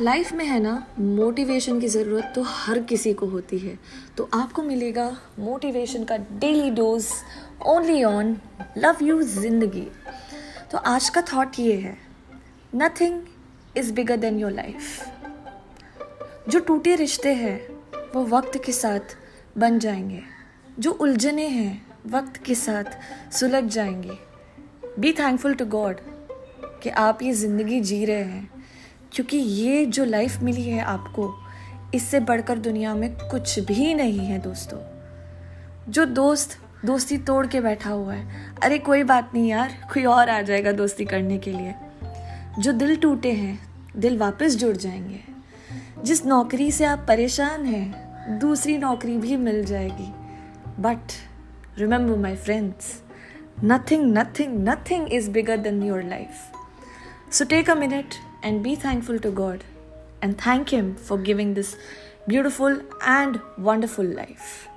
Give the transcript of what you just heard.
Life में है ना मोटिवेशन की ज़रूरत तो हर किसी को होती है। तो आपको मिलेगा मोटिवेशन का daily dose only on love you ज़िंदगी। तो आज का थॉट ये है nothing is bigger than your life जो टूटे रिश्ते हैं, वो वक्त के साथ बन जाएँगे। जो उलझने हैं, वक्त के साथ सुलझ जाएँगे। बी थैंकफुल टू गॉड कि आप ये ज़िंदगी जी रहे हैं। क्योंकि ये जो लाइफ मिली है आपको, इससे बढ़कर दुनिया में कुछ भी नहीं है दोस्तों। जो दोस्त, दोस्ती तोड़ के बैठा हुआ है, अरे कोई बात नहीं यार, कोई और आ जाएगा दोस्ती करने के लिए। जो दिल टूटे हैं, दिल वापस जुड़ जाएँगे। जिस नौकरी से आप परेशान हैं, दूसरी नौकरी भी मिल जाएगी। But remember my friends nothing nothing nothing is bigger than your life so take a minute and be thankful to God and thank Him for giving this beautiful and wonderful life.